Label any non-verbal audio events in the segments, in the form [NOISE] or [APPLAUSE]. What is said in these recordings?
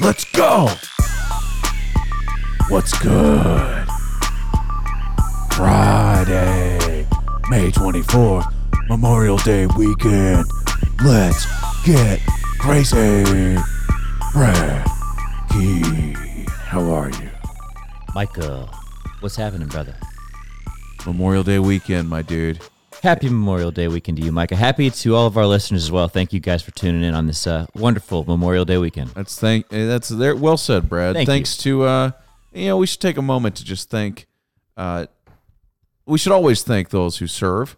Let's go. What's good? Friday, May 24th, Memorial Day weekend. Let's get crazy. Brad Key, how are you? Micah, what's happening, brother? Memorial Day weekend, my dude. Happy Memorial Day weekend to you, Micah. Happy to all of our listeners as well. Thank you guys for tuning in on this uh, wonderful Memorial Day weekend. That's thank. eh, That's there. Well said, Brad. Thank Thanks to uh, you know, we should take a moment to just thank. Uh, we should always thank those who serve,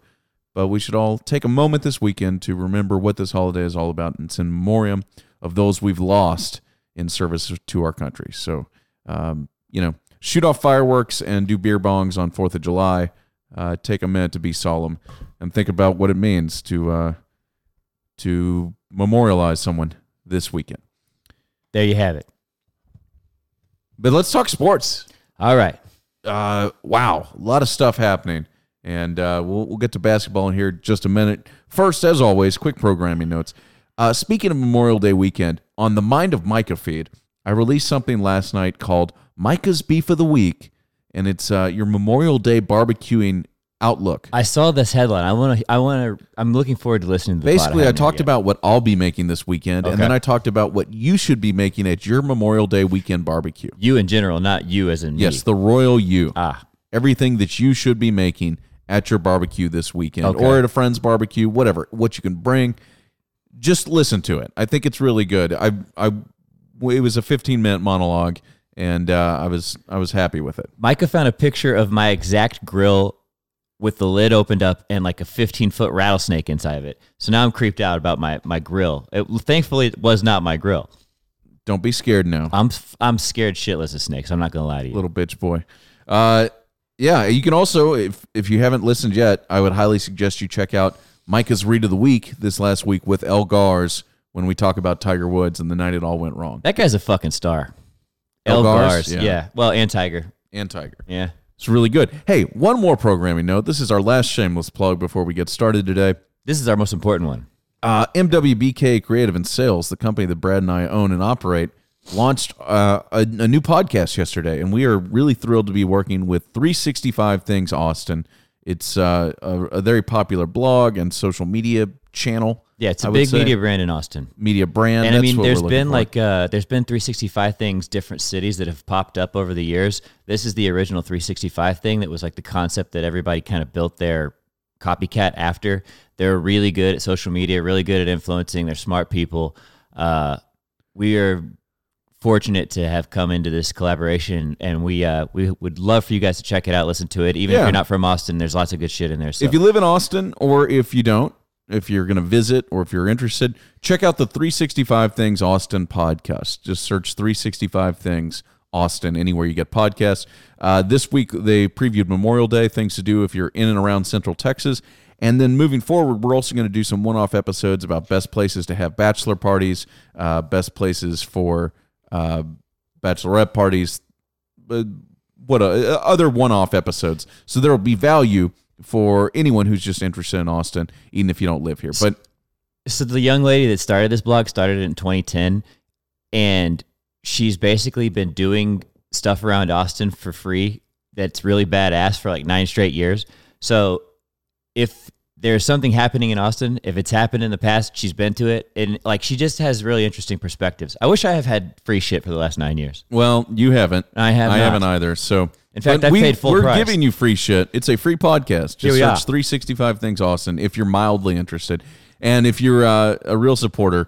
but we should all take a moment this weekend to remember what this holiday is all about. And it's in memoriam of those we've lost in service to our country. So, um, you know, shoot off fireworks and do beer bongs on Fourth of July. Uh, take a minute to be solemn and think about what it means to uh, to memorialize someone this weekend. There you have it. But let's talk sports. All right. Uh, wow, a lot of stuff happening, and uh, we'll we'll get to basketball in here in just a minute. First, as always, quick programming notes. Uh, speaking of Memorial Day weekend, on the Mind of Micah feed, I released something last night called Micah's Beef of the Week, and it's uh, your Memorial Day barbecuing outlook. I saw this headline. I want to. I want to. I'm looking forward to listening to the. Basically, I talked about what I'll be making this weekend, and then I talked about what you should be making at your Memorial Day weekend barbecue. you in general, not you as in me. Yes, the royal you. Ah, everything that you should be making at your barbecue this weekend Okay. or at a friend's barbecue, whatever, what you can bring. Just listen to it. I think it's really good. I, I, it was a 15 minute monologue, and uh, I was, I was happy with it. Micah found a picture of my exact grill with the lid opened up and like a 15 foot rattlesnake inside of it. So now I'm creeped out about my my grill. It, thankfully, it was not my grill. Don't be scared now, I'm I'm scared shitless of snakes. I'm not gonna lie to you. little bitch boy. Uh, yeah, you can also, if if you haven't listened yet, I would highly suggest you check out Micah's read of the week this last week with El Gars when we talk about Tiger Woods and the night it all went wrong. That guy's a fucking star. El Gars? Gars, Yeah. yeah. Well, and Tiger. And Tiger. Yeah. It's really good. Hey, one more programming note. This is our last shameless plug before we get started today. This is our most important one. Uh, MWBK Creative and Sales, the company that Brad and I own and operate, launched uh, a, a new podcast yesterday, and we are really thrilled to be working with 365 Things Austin. It's uh, a, a very popular blog and social media channel. Yeah, it's a I big media brand in Austin. media brand. And I mean, there's been like uh, there's been 365 things, different cities that have popped up over the years. This is the original 365 thing that was like the concept that everybody kind of built their copycat after. They're really good at social media, really good at influencing. They're smart people. Uh, we are fortunate to have come into this collaboration, and we uh, we would love for you guys to check it out, listen to it. Even if you're not from Austin, there's lots of good shit in there. So If you live in Austin or if you don't, if you're going to visit or if you're interested, check out the 365 Things Austin podcast. Just search 365 Things Austin anywhere you get podcasts. Uh, this week they previewed Memorial Day, things to do if you're in and around Central Texas. And then moving forward, we're also going to do some one off episodes about best places to have bachelor parties, uh, best places for uh, bachelorette parties, uh, what uh, other one-off episodes. So there will be value for anyone who's just interested in Austin, even if you don't live here. But so the young lady that started this blog started it in 2010 and she's basically been doing stuff around austin for free that's really badass for like nine straight years so if there's something happening in austin if it's happened in the past she's been to it and like she just has really interesting perspectives i wish i have had free shit for the last nine years well, you haven't. I have I not. haven't either. So In fact, but I we, paid full We're price. giving you free shit. It's a free podcast. Just search are. 365 Things Austin if you're mildly interested, and if you're uh, a real supporter,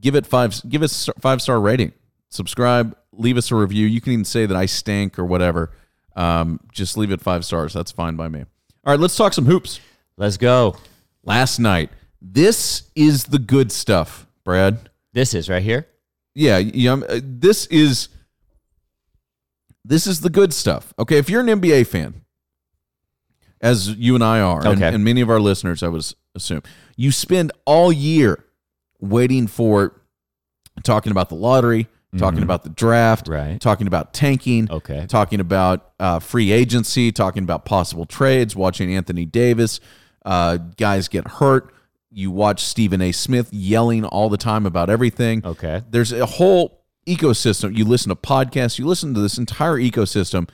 give it five. Give us five star rating. Subscribe. Leave us a review. You can even say that I stink or whatever. Um, just leave it five stars. That's fine by me. All right, let's talk some hoops. let's go last night. This is the good stuff, Brad. this is right here Yeah, yeah. uh, This is this is the good stuff. Okay, if you're an NBA fan, as you and I are, and, Okay. and many of our listeners, I would assume, you spend all year waiting for talking about the lottery, talking about the draft, Right. talking about tanking, Okay. talking about uh, free agency, talking about possible trades, watching Anthony Davis, uh, guys get hurt. You watch Stephen A. Smith yelling all the time about everything. Okay. There's a whole ecosystem. You listen to podcasts, you listen to this entire ecosystem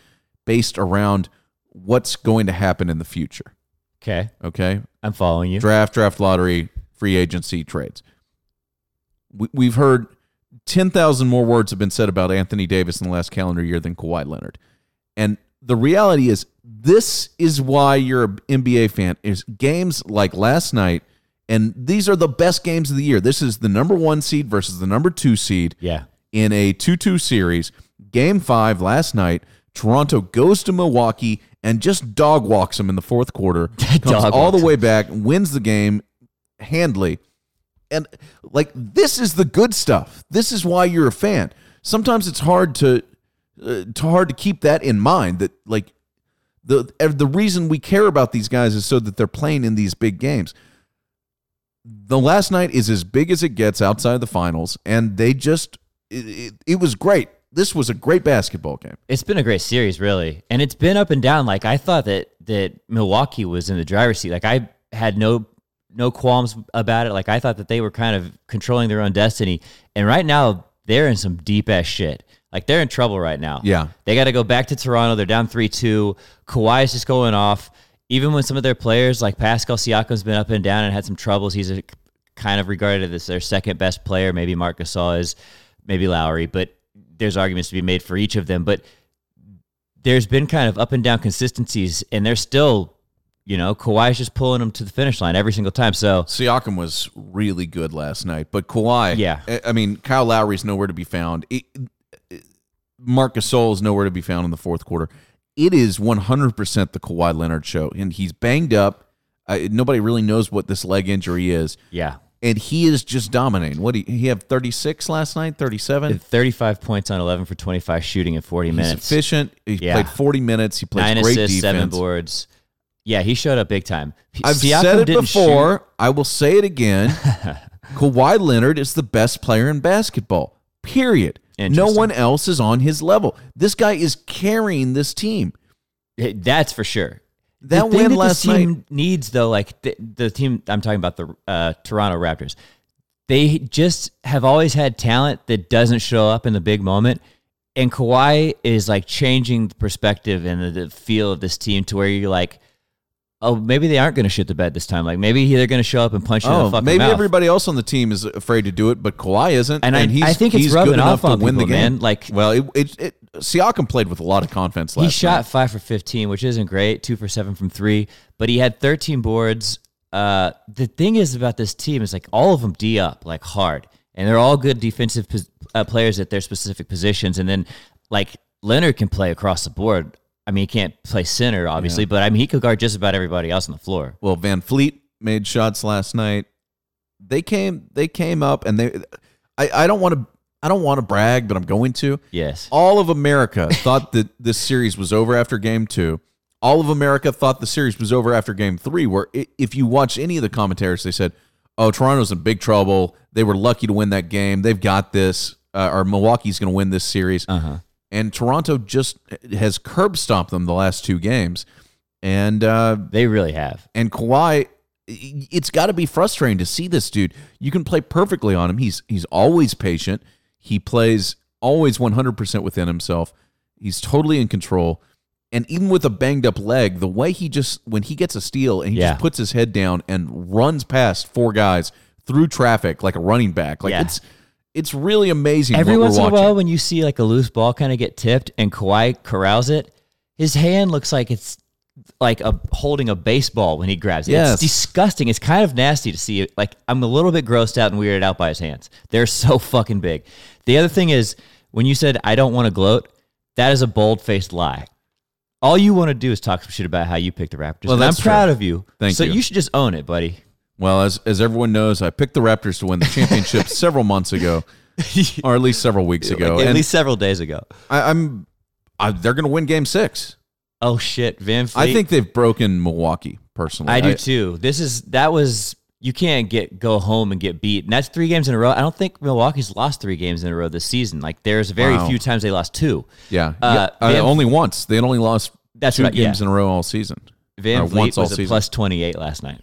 based around what's going to happen in the future. Okay. Okay. I'm following you. Draft, draft lottery, free agency, trades. We, we've heard 10,000 more words have been said about Anthony Davis in the last calendar year than Kawhi Leonard. And the reality is, this is why you're an NBA fan. Is games like last night, and these are the best games of the year. This is the number one seed versus the number two seed Yeah. In a 2 2 series. Game five last night, Toronto goes to Milwaukee and just dog walks them in the fourth quarter. [LAUGHS] comes all the way back, wins the game handily. And like this is the good stuff. This is why you're a fan. Sometimes it's hard to uh, to hard to keep that in mind that like the the reason we care about these guys is so that they're playing in these big games. The last night is as big as it gets outside the finals, and they just it, it, it was great. This was a great basketball game. It's been a great series, really, and it's been up and down. Like I thought that that Milwaukee was in the driver's seat. Like I had no no qualms about it. Like I thought that they were kind of controlling their own destiny, and right now they're in some deep ass shit. Like they're in trouble right now. Yeah. they got to go back to Toronto. They're down three two. Kawhi is just going off. Even when some of their players, like Pascal Siakam's been up and down and had some troubles. He's a, kind of regarded as their second best player. Maybe Marc Gasol is, maybe Lowry, but there's arguments to be made for each of them. But there's been kind of up and down consistencies, and they're still, you know, Kawhi's just pulling them to the finish line every single time. So Siakam was really good last night, but Kawhi, Yeah. I- mean, Kyle Lowry's nowhere to be found. It, it, Marc Gasol is nowhere to be found in the fourth quarter. It is 100% the Kawhi Leonard show, and he's banged up. Uh, nobody really knows what this leg injury is, yeah, and he is just dominating. What he he have 36 last night, 37. 35 points on 11 for 25 shooting in 40 He's minutes. efficient. He Yeah. played 40 minutes. He played Nine great assists, defense. seven boards. Yeah, he showed up big time. I've Siakam said it before. I will say it again. [LAUGHS] Kawhi Leonard is the best player in basketball. Period. No one else is on his level. This guy is carrying this team. That's for sure. That the win that last team night- needs though, like the, the team I'm talking about, the uh, Toronto Raptors, they just have always had talent that doesn't show up in the big moment. And Kawhi is like changing the perspective and the, the feel of this team to where you're like, oh, maybe they aren't going to shit the bed this time. Like maybe they're going to show up and punch you in the Oh, fucking maybe mouth. everybody else on the team is afraid to do it, but Kawhi isn't. And I- he's, I think it's he's rubbing good enough off on to win the game. man. Like- well, it, it, it, Siakam played with a lot of confidence last he shot night. five for 15, which isn't great, two for seven from three, but he had 13 boards. Uh, the thing is about this team is like all of them D up like hard, and they're all good defensive pos- uh, players at their specific positions. And then like Leonard can play across the board. I mean, he can't play center, obviously, but I mean, he could guard just about everybody else on the floor. Well, VanVleet made shots last night. They came they came up and they I, I don't want to I don't want to brag, but I'm going to. Yes. All of America thought that this series was over after game 2. All of America thought the series was over after game 3 where if you watch any of the commentators they said, "Oh, Toronto's in big trouble. They were lucky to win that game. They've got this." Uh, or Milwaukee's going to win this series. Uh huh. And Toronto just has curb stomped them the last two games. And uh, They really have. and Kawhi, it's got to be frustrating to see this dude. You can play perfectly on him. He's he's always patient. He plays always 100% within himself. He's totally in control. And even with a banged up leg, the way he just when he gets a steal and he Yeah. just puts his head down and runs past four guys through traffic like a running back. Like Yeah. it's it's really amazing Every what once in a while, when you see like a loose ball kind of get tipped and Kawhi corrals it, his hand looks like it's like a holding a baseball when he grabs it. Yes. It's disgusting. It's kind of nasty to see it. Like I'm a little bit grossed out and weirded out by his hands. They're [LAUGHS] so fucking big. The other thing is when you said I don't want to gloat, that is a bold faced lie. All you want to do is talk some shit about how you picked the Raptors. Well, I'm proud true. of you. Thank so you. So you should just own it, buddy. Well, as as everyone knows, I picked the Raptors to win the championship [LAUGHS] several months ago, or at least several weeks ago. At and least several days ago. I, I'm I, they're going to win Game Six. Oh shit, VanVleet. I think they've broken Milwaukee personally. I do too. This is that was you can't get go home and get beat. And that's three games in a row. I don't think Milwaukee's lost three games in a row this season. Like there's very Wow. few times they lost two. Yeah, Uh, yeah. Uh, only once. They only lost That's two I- games yeah. in a row all season. Van once all was a plus twenty eight last night.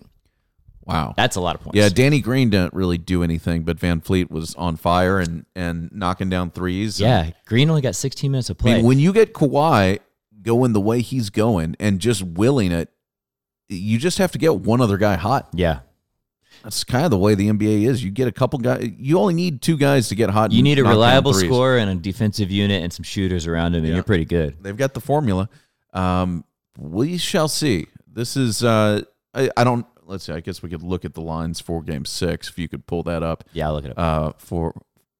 Wow. That's a lot of points. Yeah, Danny Green didn't really do anything, but VanVleet was on fire and and knocking down threes. and- Yeah, Green only got 16 minutes of I play. mean, when you get Kawhi going the way he's going and just willing it, you just have to get one other guy hot. yeah, That's kind of the way the NBA is. You get a couple guys. You only need two guys to get hot. you need a reliable scorer and a defensive unit and some shooters around him, and Yeah. you're pretty good. They've got the formula. Um, we shall see. This is. Uh, I, I don't. Let's see. I guess we could look at the lines for Game Six if you could pull that up. Yeah, I'll look it up. uh, for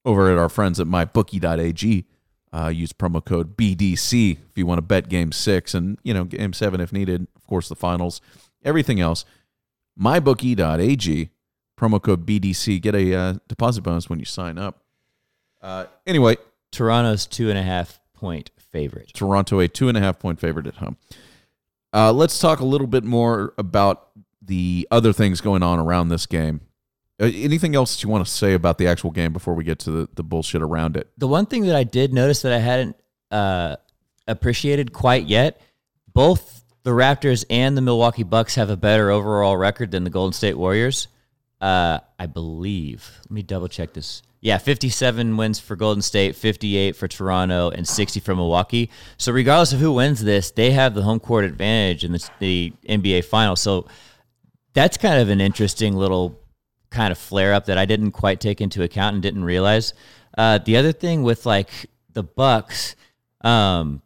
over at our friends at mybookie.ag. Uh, use promo code BDC if you want to bet game six and, you know, game seven if needed. Of course, the finals, everything else. Mybookie.ag, promo code BDC. Get a uh, deposit bonus when you sign up. Uh, anyway, Toronto's two and a half point favorite. Toronto a two and a half point favorite at home. Uh, let's talk a little bit more about the other things going on around this game. Uh, anything else that you want to say about the actual game before we get to the, the bullshit around it? The one thing that I did notice that I hadn't uh, appreciated quite yet, both the Raptors and the Milwaukee Bucks have a better overall record than the Golden State Warriors. Uh, I believe. Let me double check this. Yeah, 57 wins for Golden State, 58 for Toronto, and 60 for Milwaukee. So regardless of who wins this, they have the home court advantage in the, the NBA Finals. So that's kind of an interesting little kind of flare up that I didn't quite take into account and didn't realize. Uh, the other thing with like the Bucks, um,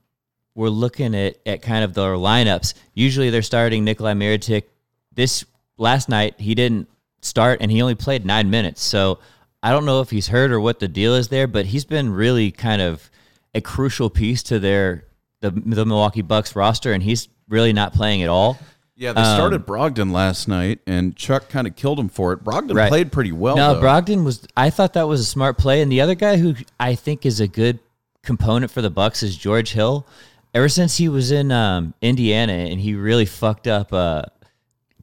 we're looking at at kind of their lineups. Usually they're starting Nikolai Mirotic. This last night he didn't start and he only played nine minutes. So I don't know if he's hurt or what the deal is there, but he's been really kind of a crucial piece to their the the Milwaukee Bucks roster, and he's really not playing at all. Yeah, they started Brogdon last night, and Chuck kind of killed him for it. Brogdon Right. played pretty well. No, though. Brogdon was. I thought that was a smart play, and the other guy who I think is a good component for the Bucks is George Hill. Ever since he was in um, Indiana and he really fucked up uh,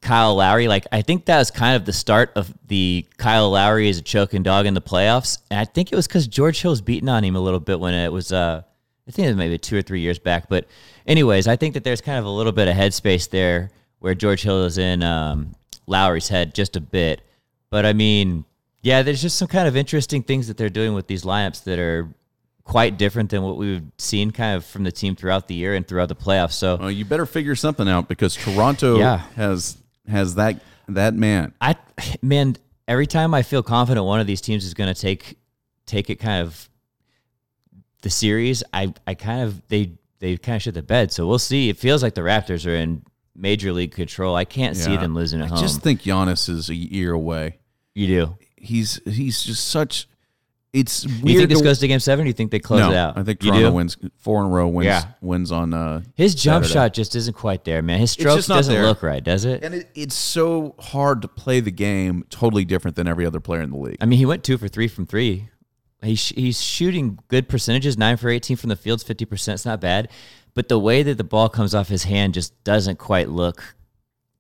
Kyle Lowry, like I think that was kind of the start of the Kyle Lowry as a choking dog in the playoffs. And I think it was because George Hill was beating on him a little bit when it was. Uh, I think it was maybe two or three years back. But, anyways, I think that there's kind of a little bit of headspace there where George Hill is in um, Lowry's head just a bit. But I mean, yeah, there's just some kind of interesting things that they're doing with these lineups that are quite different than what we've seen kind of from the team throughout the year and throughout the playoffs. So Well, you better figure something out because Toronto Yeah. has has that that man. I man, every time I feel confident one of these teams is going to take take it kind of the series, I I kind of they they kind of shit the bed. So we'll see. It feels like the Raptors are in major league control. I can't see them losing at I home. just think Giannis is a year away. you do. He's he's just such. It's weird. You think this to- goes to game seven? Or you think they close no, it out? I think Toronto wins four in a row. Wins Yeah. wins on. Uh, His jump Saturday. shot just isn't quite there, man. His stroke doesn't there. look right, does it? and it, it's so hard to play the game totally different than every other player in the league. I mean, he went two for three from three. He's he's shooting good percentages, nine for eighteen from the fields, fifty percent. It's not bad, but the way that the ball comes off his hand just doesn't quite look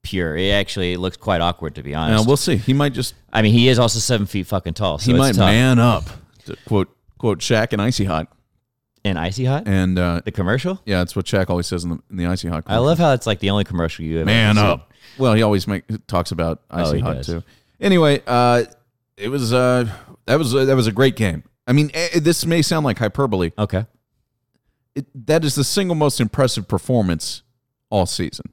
pure. It actually looks quite awkward, to be Now honest. we'll see. He might just I mean, he is also seven feet fucking tall. So he might tough. man up. To quote quote Shaq and Icy Hot, And icy hot, and uh, the commercial. yeah, that's what Shaq always says in the in the Icy Hot. I love how it's like the only commercial you ever man seen. up. Well, he always make talks about Oh, icy he hot does. too. Anyway, uh, it was uh, that was that was a great game. I mean, eh, this may sound like hyperbole. Okay, It, that is the single most impressive performance all season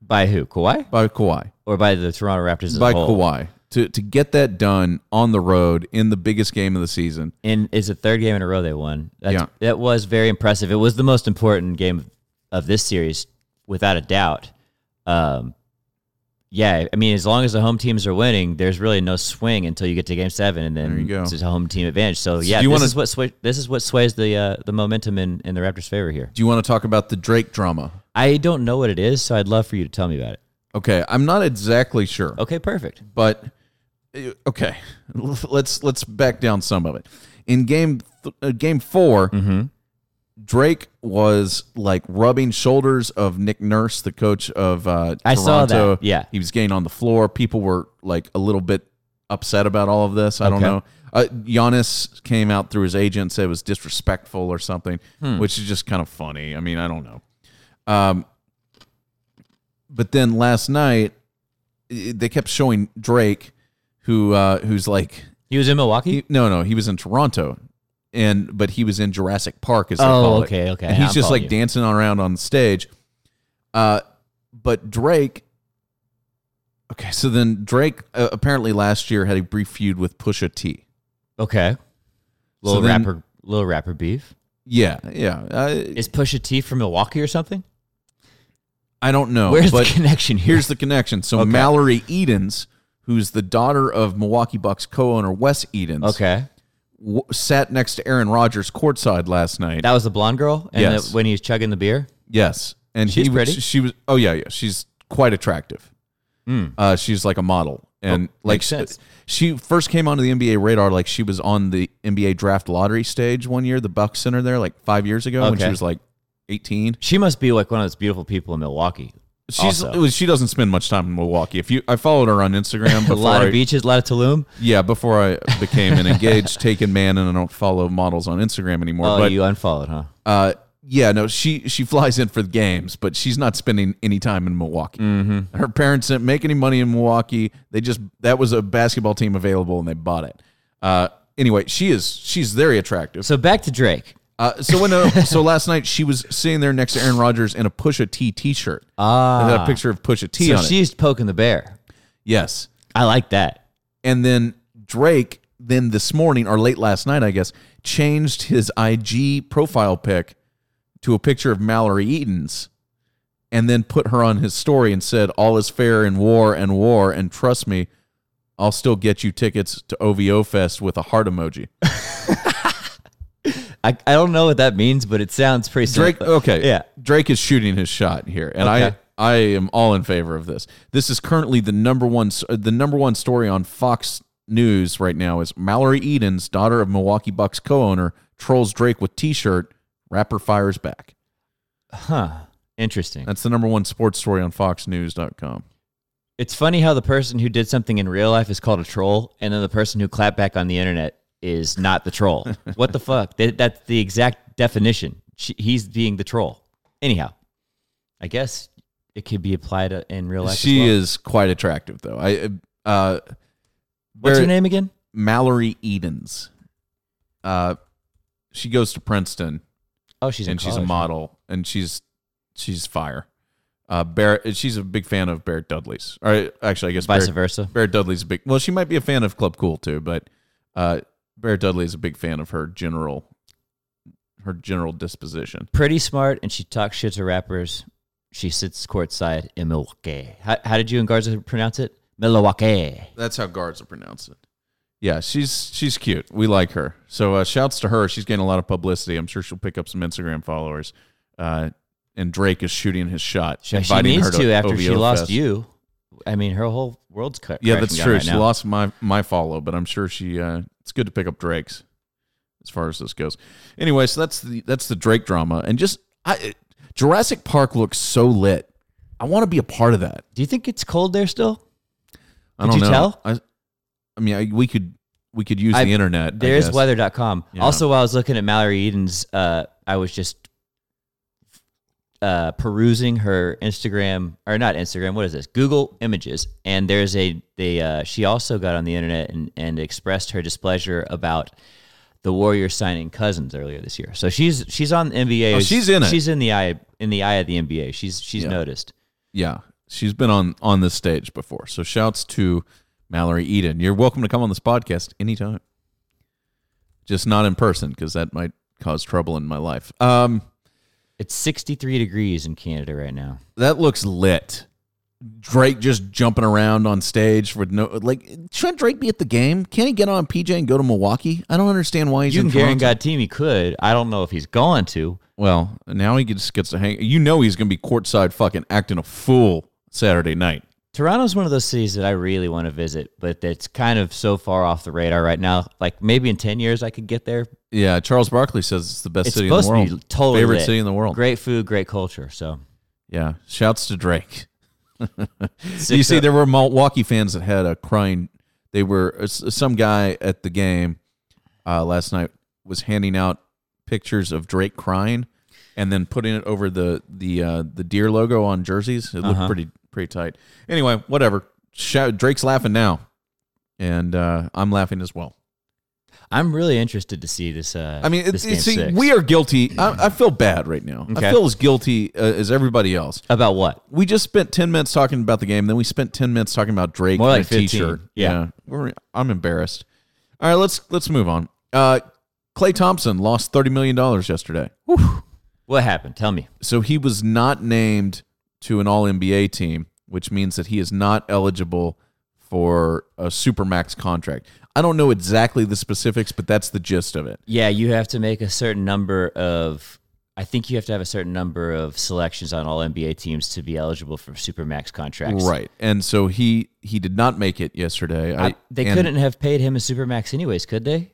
by who? Kawhi by Kawhi. or by the Toronto Raptors as By? Kawhi to to get that done on the road in the biggest game of the season. and it's the third game in a row they won. That's, Yeah. that was very impressive. It was the most important game of this series, without a doubt. Um, yeah, I mean, as long as the home teams are winning, there's really no swing until you get to Game Seven, and then There you go. it's a home team advantage. So, do yeah, this wanna- is what sway, this is what sways the uh, the momentum in, in the Raptors' favor here. Do you want to talk about the Drake drama? I don't know what it is, so I'd love for you to tell me about it. Okay, I'm not exactly sure. Okay, perfect. but uh, okay, [LAUGHS] let's let's back down some of it. In game th- uh, game 4 Mm-hmm. Drake was like rubbing shoulders of Nick Nurse, the coach of uh, Toronto. I saw that, yeah. he was getting on the floor. People were like a little bit upset about all of this. I don't know. Uh, Giannis came out through his agent said it was disrespectful or something, Hmm. which is just kind of funny. I mean, I don't know. Um, but then last night, they kept showing Drake, who uh, who's like He was in Milwaukee. he, no no he was in Toronto, and but he was in Jurassic Park as they Oh, call it. okay, okay. And he's I'm just like you. dancing around on the stage. Uh, but Drake. Okay, so then Drake uh, apparently last year had a brief feud with Pusha T. okay. Little then- rapper, little rapper beef. Yeah, yeah. Uh, Is Pusha T from Milwaukee or something? I don't know. Where's but the connection here? Here's the connection. So Okay. Mallory Edens, who's the daughter of Milwaukee Bucks co-owner Wes Edens, okay. W- sat next to Aaron Rodgers courtside last night. That was the blonde girl, and Yes. the, when he was chugging the beer. yes, and She's he was, pretty. She was. Oh yeah, yeah. She's quite attractive. Uh, she's like a model, and Oh, like makes sense. she first came onto the NBA radar like she was on the NBA draft lottery stage one year, the Bucks Center there, like five years ago when she Okay. was like eighteen. She must be like one of those beautiful people in Milwaukee. She's Also. she doesn't spend much time in Milwaukee. If you, I followed her on Instagram [LAUGHS] A lot I, of beaches, a lot of Tulum. Yeah, before I became an engaged, [LAUGHS] taken man, and I don't follow models on Instagram anymore. Oh, but you unfollowed, huh? uh, yeah, no, she she flies in for the games, but she's not spending any time in Milwaukee. Mm-hmm. Her parents didn't make any money in Milwaukee. They just that was a basketball team available, and they bought it. Uh, anyway, she is she's very attractive. So back to Drake. Uh, so when uh, [LAUGHS] so last night she was sitting there next to Aaron Rodgers in a Pusha T T-shirt. Ah, It had a picture of Pusha T so on it. she's poking the bear. Yes. I like that. And then Drake, then this morning or late last night, I guess, changed his IG profile pic to a picture of Mallory Edens, and then put her on his story and said, All is fair in war and war. And trust me, I'll still get you tickets to OVO Fest with a heart emoji. [LAUGHS] I, I don't know what that means, but it sounds pretty Drake, simple. okay. Yeah. Drake is shooting his shot here. And Okay. I. I am all in favor of this. This is currently the number one the number one story on Fox News right now is Mallory Edens, daughter of Milwaukee Bucks co-owner, trolls Drake with T-shirt. Rapper fires back. Huh. Interesting. That's the number one sports story on FoxNews.com. It's funny how the person who did something in real life is called a troll, and then the person who clapped back on the internet is not the troll. what the fuck? That, that's the exact definition. She, he's being the troll. Anyhow, I guess it could be applied uh, in real life. She well. is quite attractive, though. I uh, What's her name again? Mallory Edens. Uh, she goes to Princeton. Oh, she's and she's a model, and she's she's fire. Uh, Barrett, she's a big fan of Barrett Dudley's. Or actually, I guess Vice Barrett, versa. Barrett Dudley's a big. Well, she might be a fan of Club Cool too, but uh, Barrett Dudley is a big fan of her general her general disposition. Pretty smart, and she talks shit to rappers. She sits courtside in Milwaukee. How, how did you and Garza pronounce it? Milwaukee. That's how guards pronounce it. Yeah, she's she's cute. We like her. So uh, shouts to her. She's getting a lot of publicity. I'm sure she'll pick up some Instagram followers. Uh, and Drake is shooting his shot. She, she needs her to, after she lost Fest. you. I mean, her whole world's cut. Yeah, that's true. she lost my my follow, but I'm sure she. Uh, it's good to pick up Drake's as far as this goes. Anyway, so that's the that's the Drake drama, and just I Jurassic Park looks so lit. I want to be a part of that. Do you think it's cold there still? I don't you know. tell? I, I mean, I, we could we could use I- the internet. There's weather.com. Yeah. Also, while I was looking at Mallory Edens, uh, I was just uh, perusing her Instagram or not Instagram. What is this? Google Images, and there's a they. Uh, she also got on the internet and and expressed her displeasure about the Warriors signing Cousins earlier this year. So she's she's on the NBA. Oh, she's in it. She's in the eye in the eye of the NBA. She's she's Yeah. noticed. Yeah, she's been on on this stage before. So shouts to Mallory Eden. You're welcome to come on this podcast anytime. Just not in person because that might cause trouble in my life. Um, It's 63 degrees in Canada right now. that looks lit. Drake just jumping around on stage with no like. Shouldn't Drake be at the game? Can't he get on PJ and go to Milwaukee? I don't understand why he's You in can. God team he could. I don't know if he's going to. Well, now he just gets to hang. You know he's gonna be courtside, fucking acting a fool Saturday night. Toronto's one of those cities that I really want to visit, but it's kind of so far off the radar right now. Like maybe in 10 years I could get there. Yeah, Charles Barkley says it's the best It's city in the supposed to world. be totally Favorite lit. city in the world. Great food, great culture. So Yeah, shouts to Drake. [LAUGHS] You see, there were Milwaukee fans that had a crying. They were some guy at the game uh, last night was handing out pictures of Drake crying, and then putting it over the the uh, the deer logo on jerseys. It looked Uh-huh. pretty pretty tight. Anyway, whatever. shout, Drake's laughing now, and uh, I'm laughing as well. I'm really interested to see this. Uh, I mean, this it- see, six. we are guilty. I, I feel bad right now. Okay. I feel as guilty uh, as everybody else. about what? We just spent ten minutes talking about the game, then we spent ten minutes talking about Drake More and like a 15. T-shirt. Yeah. We're- I'm embarrassed. All right, let's let's move on. Uh, Klay Thompson lost thirty million dollars yesterday, What happened? Tell me. so he was not named to an All NBA team, which means that he is not eligible for a supermax contract. I don't know exactly the specifics, but that's the gist of it. Yeah, you have to make a certain number of. I think you have to have a certain number of selections on all NBA teams to be eligible for supermax contracts. Right, and so he he did not make it yesterday. I, they couldn't have paid him a supermax anyways, could they?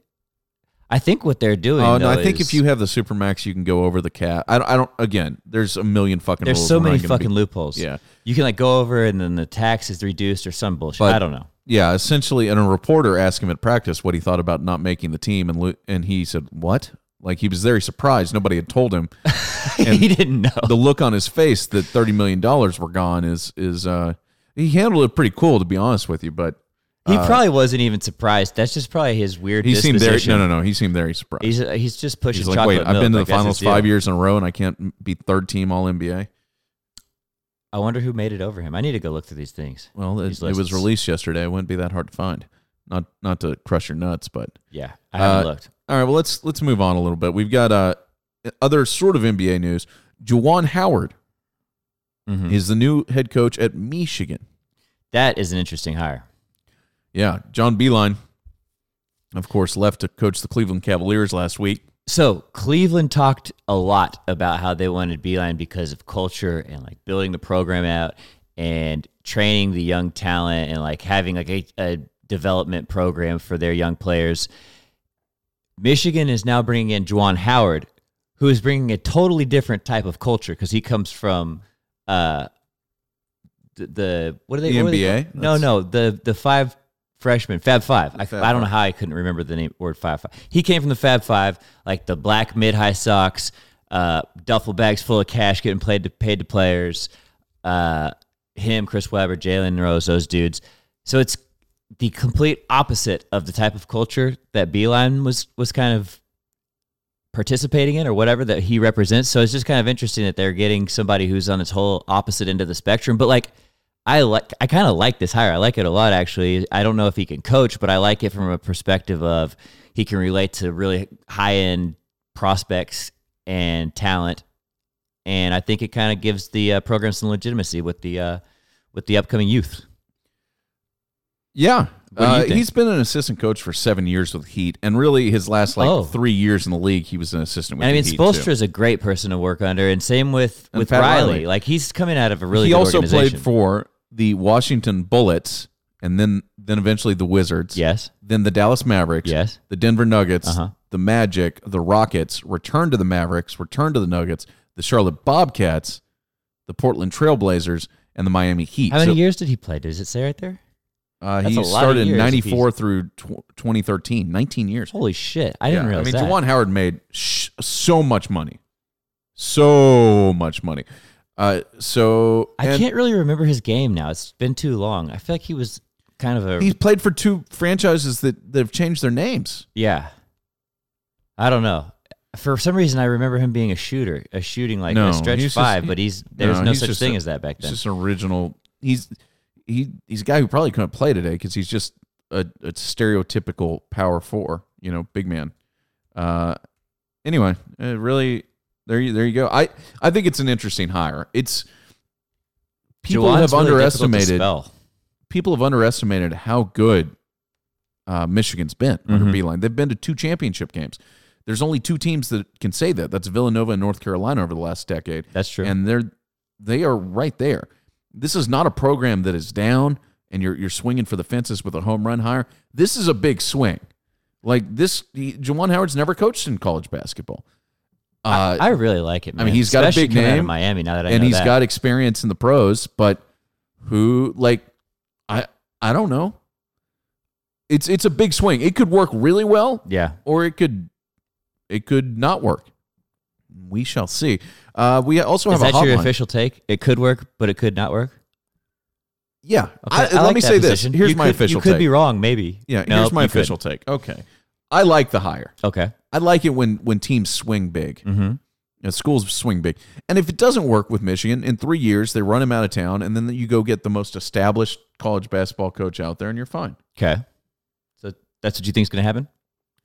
I think what they're doing. Oh no! I think is- if you have the supermax, you can go over the cap. I don't. I don't again, there's a million fucking. there's so many fucking be- loopholes. Yeah. you can like go over and then the tax is reduced or some bullshit. But- I don't know. Yeah, essentially, and a reporter asked him at practice what he thought about not making the team, and and he said, "What?" Like he was very surprised. Nobody had told him. [LAUGHS] And he didn't know. the look on his face that thirty million dollars were gone is is uh he handled it pretty cool to be honest with you, but he probably wasn't even surprised. That's just probably his weird. he seemed very no no no he seemed very surprised. He's he's just pushing He's like, chocolate wait, I've milk, been to the like that's finals five years in a row, and I can't be third team All NBA. I wonder who made it over him. I need to go look through these things. Well, it, These it was released yesterday. It wouldn't be that hard to find. Not not to crush your nuts, but Yeah, I haven't Uh, looked. all right. Well, let's let's move on a little bit. We've got uh other sort of NBA news. Juwan Howard Mhm. is the new head coach at Michigan. That is an interesting hire. Yeah, John Beilein, of course, left to coach the Cleveland Cavaliers last week. So Cleveland talked a lot about how they wanted Beilein because of culture and like building the program out and training the young talent and like having like a, a development program for their young players. Michigan is now bringing in Juwan Howard, who is bringing a totally different type of culture because he comes from uh the, the what are they? The what are they NBA? No, no, the the five freshmen, Fab Five. I, Fab I don't know how I couldn't remember the name word Five Five. He came from the Fab Five, like the black mid high socks, uh, duffel bags full of cash getting played to paid to players. Uh, him, Chris Webber, Jalen Rose, those dudes. So it's the complete opposite of the type of culture that Beilein was was kind of participating in or whatever that he represents. So it's just kind of interesting that they're getting somebody who's on this whole opposite end of the spectrum. But like I like I kind of like this hire. I like it a lot actually. I don't know if he can coach, but I like it from a perspective of he can relate to really high end prospects and talent. And I think it kind of gives the uh, program some legitimacy with the uh, with the upcoming youth. Yeah. What do you Uh, he's been an assistant coach for seven years with Heat, and really his last like Oh. three years in the league, he was an assistant with And I mean. Spoelstra is a great person to work under, and same with And with Riley. Riley. Like he's coming out of a really he good also organization. played for the Washington Bullets, and then then eventually the Wizards. yes, Then the Dallas Mavericks. yes. The Denver Nuggets. Uh-huh. The Magic. The Rockets. Return to the Mavericks. Return to the Nuggets. The Charlotte Bobcats. The Portland Trailblazers. And the Miami Heat. How many So, years did he play? Does it say right there? Uh, he a lot of started in '94 through tw- 2013. 19 years. Holy shit! I didn't Yeah, realize I mean, that. Juwan Howard made sh- so much money, so much money. Uh, so I and can't really remember his game now. It's been too long. I feel like he was kind of a He's played for two franchises that, that have changed their names. yeah. I don't know. For some reason, I remember him being a shooter, a shooting like No, a stretch he's just- five. but he's there's no, no, he's such thing a- as that back He's then. just an original. He's he he's a guy who probably couldn't play today because he's just a, a stereotypical power four, you know, big man. Uh, anyway, uh, really, there you there you go. I I think it's an interesting hire. It's people Juwan's have really underestimated. people have underestimated how good uh, Michigan's been under Mhm. Beilein. They've been to two championship games. There's only two teams that can say that. That's Villanova and North Carolina over the last decade, That's true. and they're they are right there. This is not a program that is down and you're you're swinging for the fences with a home run hire. This is a big swing. Like this, Juwan Howard's never coached in college basketball. Uh, I really like it. I mean, man. he's got a big name of Miami. Now that I and he's that. got experience in the pros, but who like I I don't know. It's it's a big swing. It could work really well, yeah. or it could it could not work. We shall see. Uh, we also Is have that a your official take? It could work, but it could not work. Yeah. Okay, I let like me say position. this. Here's You my could- official You could take. be wrong, maybe. Yeah, Nope, here's my official take. Okay. I like the hire. Okay. I like it when when teams swing big. Mm-hmm. Schools swing big. And if it doesn't work with Michigan, in three years they run him out of town, and then you go get the most established college basketball coach out there, and you're fine. Okay. So that's what you think is going to happen?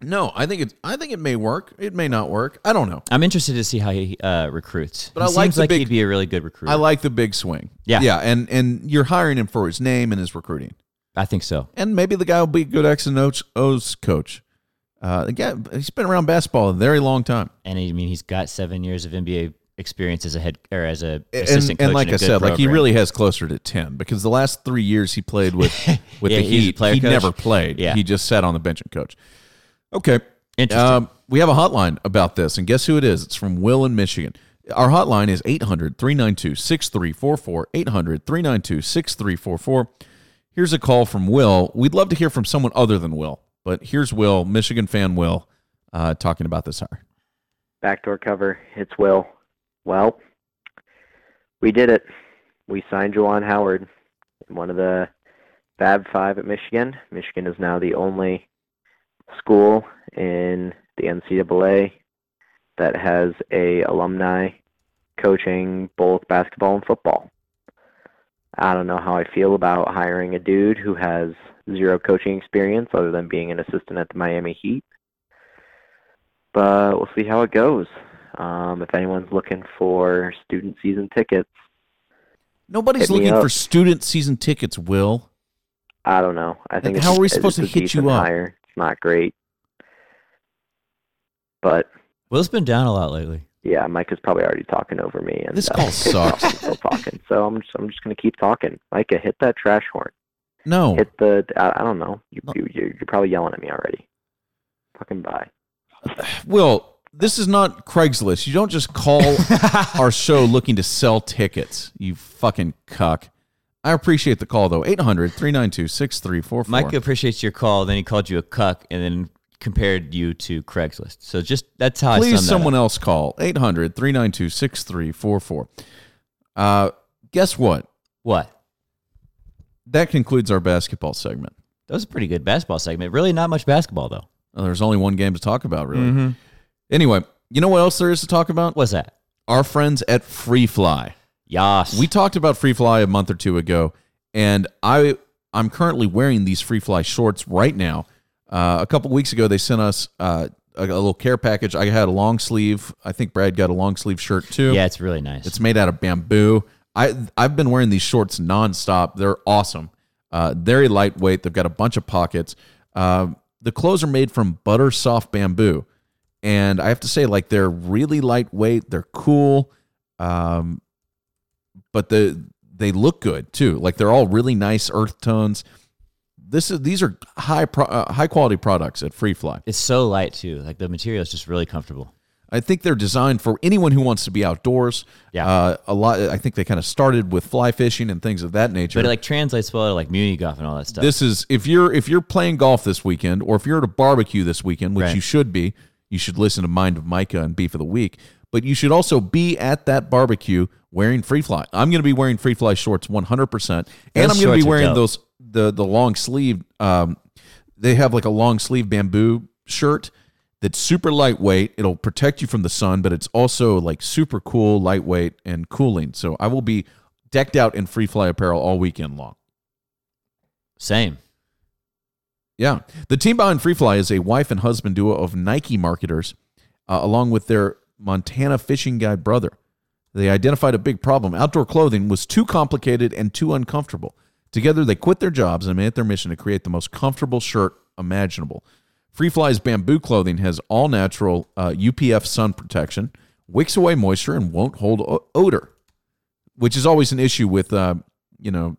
No, I think it's. I think it may work. It may not work. I don't know. I'm interested to see how he uh, recruits. But he I like like big- he'd be a really good recruiter. I like the big swing. Yeah. yeah, and and you're hiring him for his name and his recruiting, I think so. and maybe the guy will be a good X and O's coach. Uh, the guy, he's been around basketball a very long time. And I mean, he's got seven years of NBA experience as a head or as a and, assistant coach. and like I a I good said, like he really has closer to ten because the last three years he played with [LAUGHS] with Yeah, the he Heat, he coach. never played. Yeah. he just sat on the bench and coached. Okay, Interesting. Um, we have a hotline about this, and guess who it is? It's from Will in Michigan. Our hotline is 800 392 6344. 800 392 6344. Here's a call from Will. We'd love to hear from someone other than Will, but here's Will, Michigan fan Will, uh, talking about this hire. backdoor cover. It's Will. Well, we did it. We signed Juwan Howard, one of the Fab Five at Michigan. Michigan is now the only school in the NCAA that has a alumni coaching both basketball and football. I don't know how I feel about hiring a dude who has zero coaching experience other than being an assistant at the Miami Heat but we'll see how it goes. Um, if anyone's looking for student season tickets, Nobody's Hit me looking up. for student season tickets, Will. I don't know. I think And it's how are we supposed to hit you decent up? hire. It's not great, but Will's been down a lot lately. yeah, Mike is probably already talking over me. And, This uh, call [LAUGHS] sucks. still talking. So I'm just, I'm just gonna keep talking. Micah, hit that trash horn. No. Hit the. I, I don't know. You, No. you you're, you're probably yelling at me already. Fucking bye. [SIGHS] Will, this is not Craigslist. You don't just call [LAUGHS] our show looking to sell tickets, you fucking cuck. I appreciate the call, though. 800 392 6344. Mike appreciates your call. Then he called you a cuck, and then compared you to Craigslist. So just that's how I Please, someone up. else call 800 392 6344. Uh, Guess what? What? That concludes our basketball segment. That was a pretty good basketball segment. Really, not much basketball though. Well, there's only one game to talk about, really. Mm-hmm. Anyway, you know what else there is to talk about? What's that? Our friends at Free Fly. Yas. We talked about Free Fly a month or two ago, and I I'm currently wearing these Free Fly shorts right now. Uh, a couple weeks ago, they sent us uh, a, a little care package. I had a long sleeve. I think Brad got a long sleeve shirt too. yeah, it's really nice. It's made out of bamboo. I I've been wearing these shorts nonstop. They're awesome. Uh, very lightweight. They've got a bunch of pockets. Uh, the clothes are made from butter soft bamboo, and I have to say, like they're really lightweight. They're cool, um, but the they look good too. Like they're all really nice earth tones. This is these are high pro, uh, high quality products at Free Fly. it's so light too. Like the material is just really comfortable. I think they're designed for anyone who wants to be outdoors. Yeah. Uh, a lot. I think they kind of started with fly fishing and things of that nature. But it like translates well to like muni golf and all that stuff. this is if you're if you're playing golf this weekend, or if you're at a barbecue this weekend, which Right. you should be. You should listen to Mind of Micah and Beef of the Week. But you should also be at that barbecue wearing free fly. I'm going to be wearing free fly shorts 100, percent and Those I'm going to be are wearing dope. those the the long sleeve. Um, they have like a long sleeve bamboo shirt that's super lightweight. It'll protect you from the sun, but it's also like super cool, lightweight, and cooling. So I will be decked out in free fly apparel all weekend long. Same. Yeah. The team behind Free Fly is a wife and husband duo of Nike marketers, uh, along with their Montana fishing guide brother. They identified a big problem. Outdoor clothing was too complicated and too uncomfortable. Together, they quit their jobs and made it their mission to create the most comfortable shirt imaginable. Free Fly's bamboo clothing has all natural uh, UPF sun protection, wicks away moisture, and won't hold o- odor, which is always an issue with, uh, you know,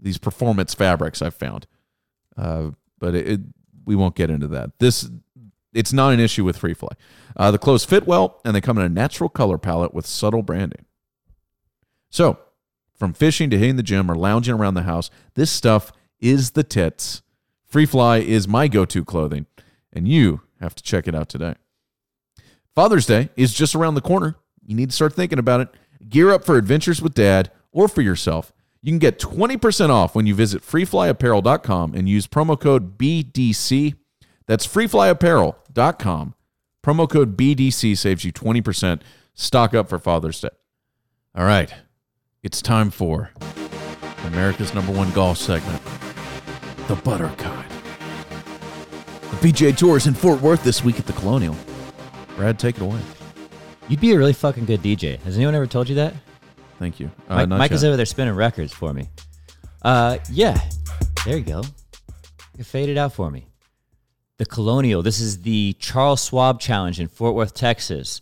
these performance fabrics I've found. Uh, but it, it, we won't get into that. This it's not an issue with Free Fly. Uh, the clothes fit well, and they come in a natural color palette with subtle branding. So, from fishing to hitting the gym or lounging around the house, this stuff is the tits. Free Fly is my go-to clothing, and you have to check it out today. Father's Day is just around the corner. You need to start thinking about it. Gear up for adventures with dad or for yourself. You can get 20% off when you visit freeflyapparel.com and use promo code BDC. That's freeflyapparel.com. Promo code BDC saves you 20%. Stock up for Father's Day. All right. It's time for America's number one golf segment, the Butter Cut. The PGA Tour is in Fort Worth this week at the Colonial. Brad, take it away. You'd be a really fucking good DJ. Has anyone ever told you that? Thank you. Uh, Mike, Mike is over there spinning records for me. Uh, yeah, there you go. You faded out for me. The Colonial. This is the Charles Schwab Challenge in Fort Worth, Texas.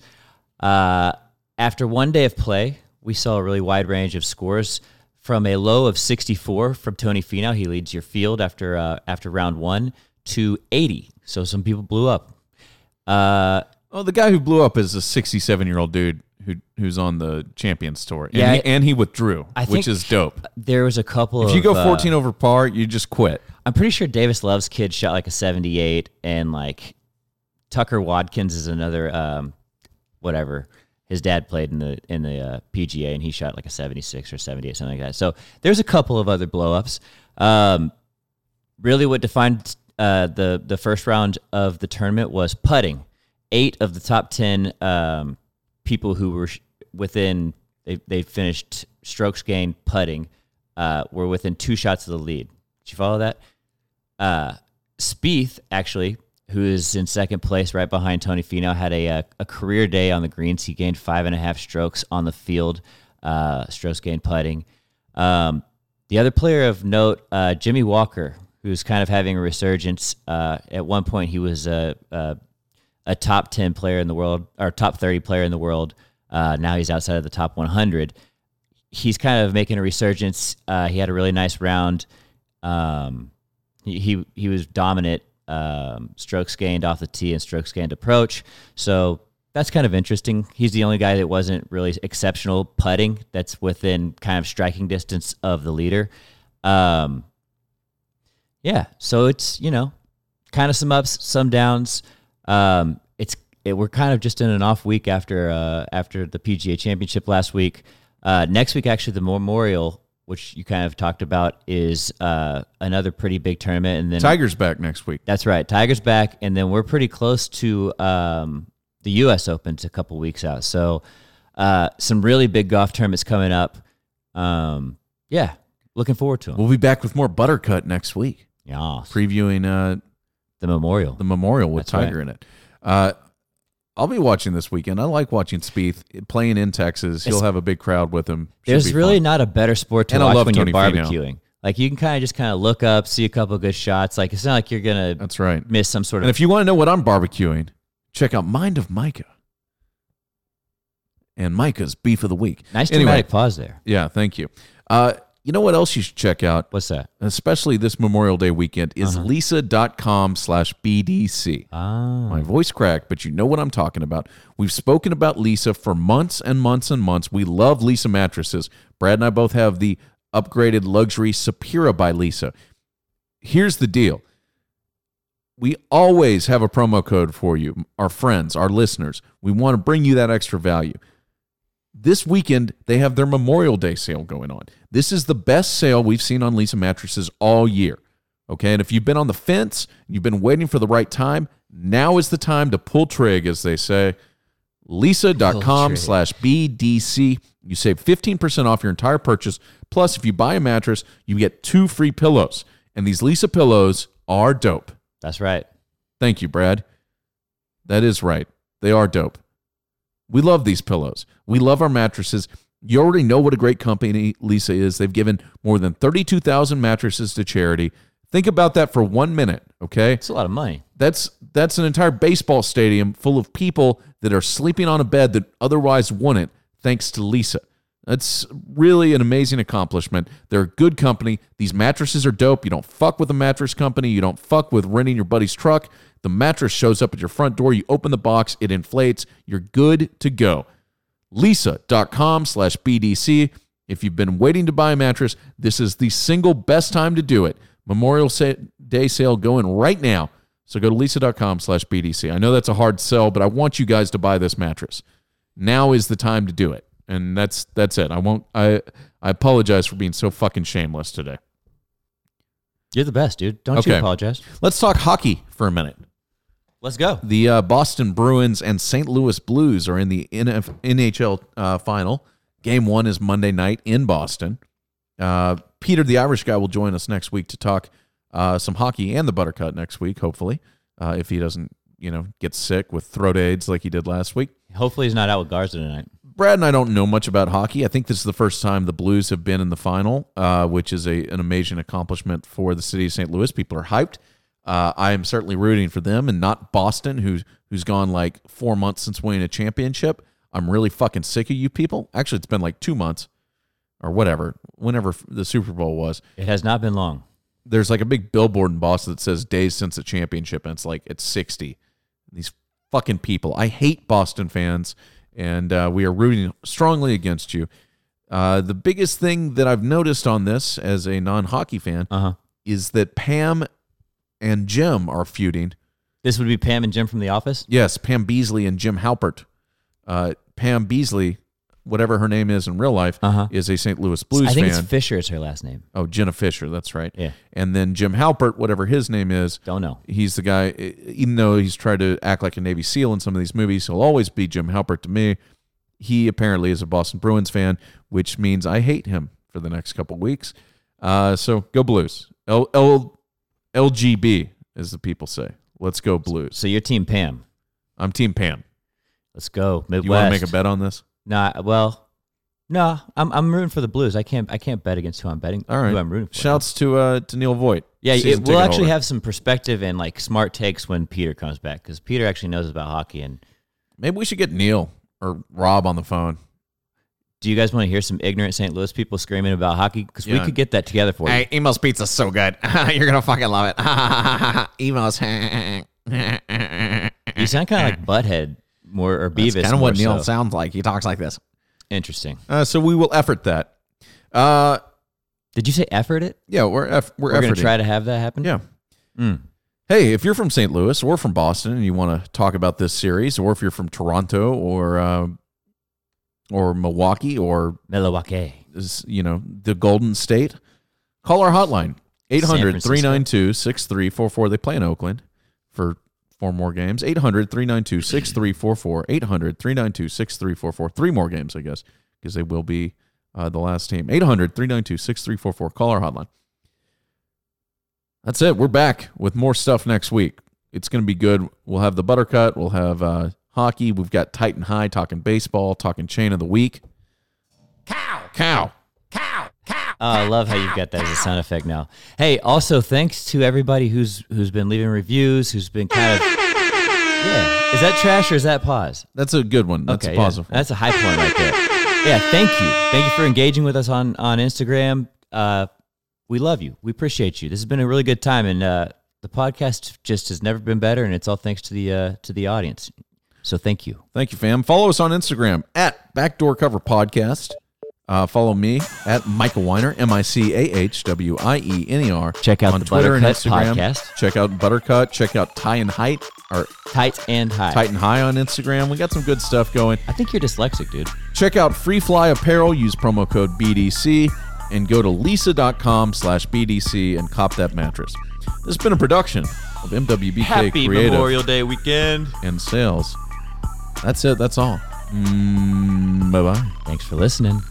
Uh, after one day of play, we saw a really wide range of scores. From a low of 64 from Tony Finau, he leads your field after uh, after round one to 80. So some people blew up. Uh, Oh, the guy who blew up is a 67 year old dude who who's on the Champions Tour. And, Yeah, he, and he withdrew, I which is dope. there was a couple. If you of, go uh, 14 over par, you just quit. I'm pretty sure Davis Love's kid shot like a 78, and like Tucker Watkins is another, um, whatever. His dad played in the in the uh, PGA, and he shot like a 76 or 78, something like that. So there's a couple of other blowups. Um, really, what defined uh, the the first round of the tournament was putting. Eight of the top 10 um, people who were sh- within they they finished strokes gained putting uh, were within two shots of the lead. Did you follow that? Uh, Spieth actually, who is in second place right behind Tony Finau, had a, a a career day on the greens. He gained five and a half strokes on the field, uh, strokes gained putting. Um, the other player of note, uh, Jimmy Walker, who's kind of having a resurgence. Uh, at one point, he was a, a a top 10 player in the world or top 30 player in the world. Uh, now he's outside of the top 100. He's kind of making a resurgence. Uh, he had a really nice round. Um, he, he, he was dominant, um, strokes gained off the tee and strokes gained approach. So that's kind of interesting. He's the only guy that wasn't really exceptional putting that's within kind of striking distance of the leader. Um, yeah, so it's, you know, kind of some ups, some downs. Um, it's it, we're kind of just in an off week after uh, after the PGA Championship last week. Uh, next week, actually, the Memorial, which you kind of talked about, is uh, another pretty big tournament, and then Tiger's back next week. that's right, Tiger's back, and then we're pretty close to um, the U.S. Open's a couple weeks out. So uh, some really big golf tournaments coming up. Um, yeah, looking forward to them. We'll be back with more Buttercut next week, Yeah, previewing uh, the Memorial. the Memorial with That's right. Tiger in it. Uh, I'll be watching this weekend. I like watching Spieth playing in Texas. He'll It's- have a big crowd with him. Should There's really fun. not a better sport to And watch when Tony you're barbecuing. Like you can kind of just kind of look up, see a couple good shots. Like it's not like you're gonna That's right. miss some sort of. And if you want to know what I'm barbecuing, check out Mind of Micah and Micah's Beef of the Week. nice anyway. dramatic pause there. Yeah, thank you. Uh, you know what else you should check out, What's that? especially this Memorial Day weekend, is Uh-huh. leesa.com slash BDC. Ah, My voice cracked, but you know what I'm talking about. We've spoken about Leesa for months and months and months. We love Leesa mattresses. Brad and I both have the upgraded luxury Sapira by Leesa. Here's the deal. We always have a promo code for you, our friends, our listeners. We want to bring you that extra value. This weekend, they have their Memorial Day sale going on. This is the best sale we've seen on Leesa mattresses all year. Okay. And if you've been on the fence, you've been waiting for the right time, now is the time to pull trig, as they say. Leesa.com slash BDC. You save 15% off your entire purchase. Plus, if you buy a mattress, you get two free pillows. And these Leesa pillows are dope. that's right. Thank you, Brad. That is right. They are dope. We love these pillows. We love our mattresses. You already know what a great company Leesa is. They've given more than 32,000 mattresses to charity. Think about that for 1 minute, okay? It's a lot of money. That's that's an entire baseball stadium full of people that are sleeping on a bed that otherwise wouldn't thanks to Leesa. That's really an amazing accomplishment. They're a good company. These mattresses are dope. You don't fuck with a mattress company. You don't fuck with renting your buddy's truck. The mattress shows up at your front door. You open the box, it inflates. You're good to go. Leesa.com slash BDC. If you've been waiting to buy a mattress, this is the single best time to do it. Memorial Day sale going right now. So go to leesa.com slash BDC. I know that's a hard sell, but I want you guys to buy this mattress. Now is the time to do it. and that's that's it. I won't. I I apologize for being so fucking shameless today. You're the best, dude. Don't you apologize. Let's talk hockey for a minute. Let's go. The uh, Boston Bruins and St. Louis Blues are in the NF- NHL uh, final. Game one is Monday night in Boston. Uh, Peter, the Irish guy, will join us next week to talk uh, some hockey and the Buttercut next week, hopefully, uh, if he doesn't, you know, get sick with throat aids like he did last week. Hopefully he's not out with Garza tonight. Brad and I don't know much about hockey. I think this is the first time the Blues have been in the final, uh, which is a an amazing accomplishment for the city of St. Louis. People are hyped. Uh, I am certainly rooting for them and not Boston, who's who's gone like four months since winning a championship. I'm really fucking sick of you people. Actually, it's been like two months or whatever, whenever the Super Bowl was. It has not been long. There's like a big billboard in Boston that says days since the championship, and it's like it's 60. These fucking people. I hate Boston fans, and uh, we are rooting strongly against you. Uh, the biggest thing that I've noticed on this as a non hockey fan Uh huh. is that Pam and Jim are feuding. This would be Pam and Jim from The Office. Yes, Pam Beesly and Jim Halpert. Uh, Pam Beesly, whatever her name is in real life, Uh-huh. is a St. Louis Blues I think fan. it's Fischer is her last name. oh, Jenna Fischer, that's right. Yeah. And then Jim Halpert, whatever his name is, Don't know. he's the guy. Even though he's tried to act like a Navy SEAL in some of these movies, he'll always be Jim Halpert to me. He apparently is a Boston Bruins fan, which means I hate him for the next couple weeks. Uh, so go Blues. L, L LGB, as the people say. Let's go Blues. So you're Team Pam. I'm Team Pam. Let's go Midwest. You want to make a bet on this? Nah. Well, no. I'm I'm rooting for the Blues. I can't I can't bet against who I'm betting. All right. Who I'm rooting for. Shouts to uh, to Neil Voigt. Yeah, it, we'll actually holder. have some perspective and like smart takes when Peter comes back because Peter actually knows about hockey. And Maybe we should get Neil or Rob on the phone. Do you guys want to hear some ignorant St. Louis people screaming about hockey? Because we could get that together for you. Hey, Imo's pizza's so good. [LAUGHS] You're gonna fucking love it. [LAUGHS] Imo's. [LAUGHS] You sound kind of like Butthead more or Beavis. That's kind of what Neil so. sounds like. He talks like this. Interesting. Uh, so we will effort that. Uh, Did you say effort it? yeah, we're eff- we're, We're going to try to have that happen. Yeah. Mm. Hey, if you're from St. Louis or from Boston and you want to talk about this series, or if you're from Toronto or uh, or Milwaukee or Milwaukee. you know the Golden State, call our hotline 800-392-6344. They play in Oakland for four more games. 800-392-6344. 800-392-6344. Three more games, I guess, because they will be uh, the last team. 800-392-6344. Call our hotline. That's it. We're back with more stuff next week. It's going to be good. We'll have the Buttercut. We'll have uh, hockey. We've got Titan High talking baseball, talking chain of the week. Cow, Cow. cow, cow. Oh, I love how you've got that as a sound effect now. Hey, also thanks to everybody who's who's been leaving reviews, who's been kind of yeah. Is that trash or is that pause? That's a good one. That's okay, a positive yeah. That's a high point right there. Yeah, thank you, thank you for engaging with us on on Instagram. Uh, we love you. We appreciate you. This has been a really good time, and uh, the podcast just has never been better, and it's all thanks to the uh, to the audience. So thank you. Thank you, fam. Follow us on Instagram at Backdoor Cover Podcast. Uh, follow me at Micah Wiener, M I C A H W I E N E R. Check out on the Twitter and Buttercut Instagram. podcast. Check out Buttercut. Check out Tie and Height or Tight and high. Titan High on Instagram. We got some good stuff going. I think you're dyslexic, dude. Check out Free Fly Apparel. Use promo code BDC and go to leesa.com slash BDC and cop that mattress. This has been a production of MWBK Creative Happy Memorial Day weekend. and Sales. That's it. That's all. Mm, bye bye. Thanks for listening.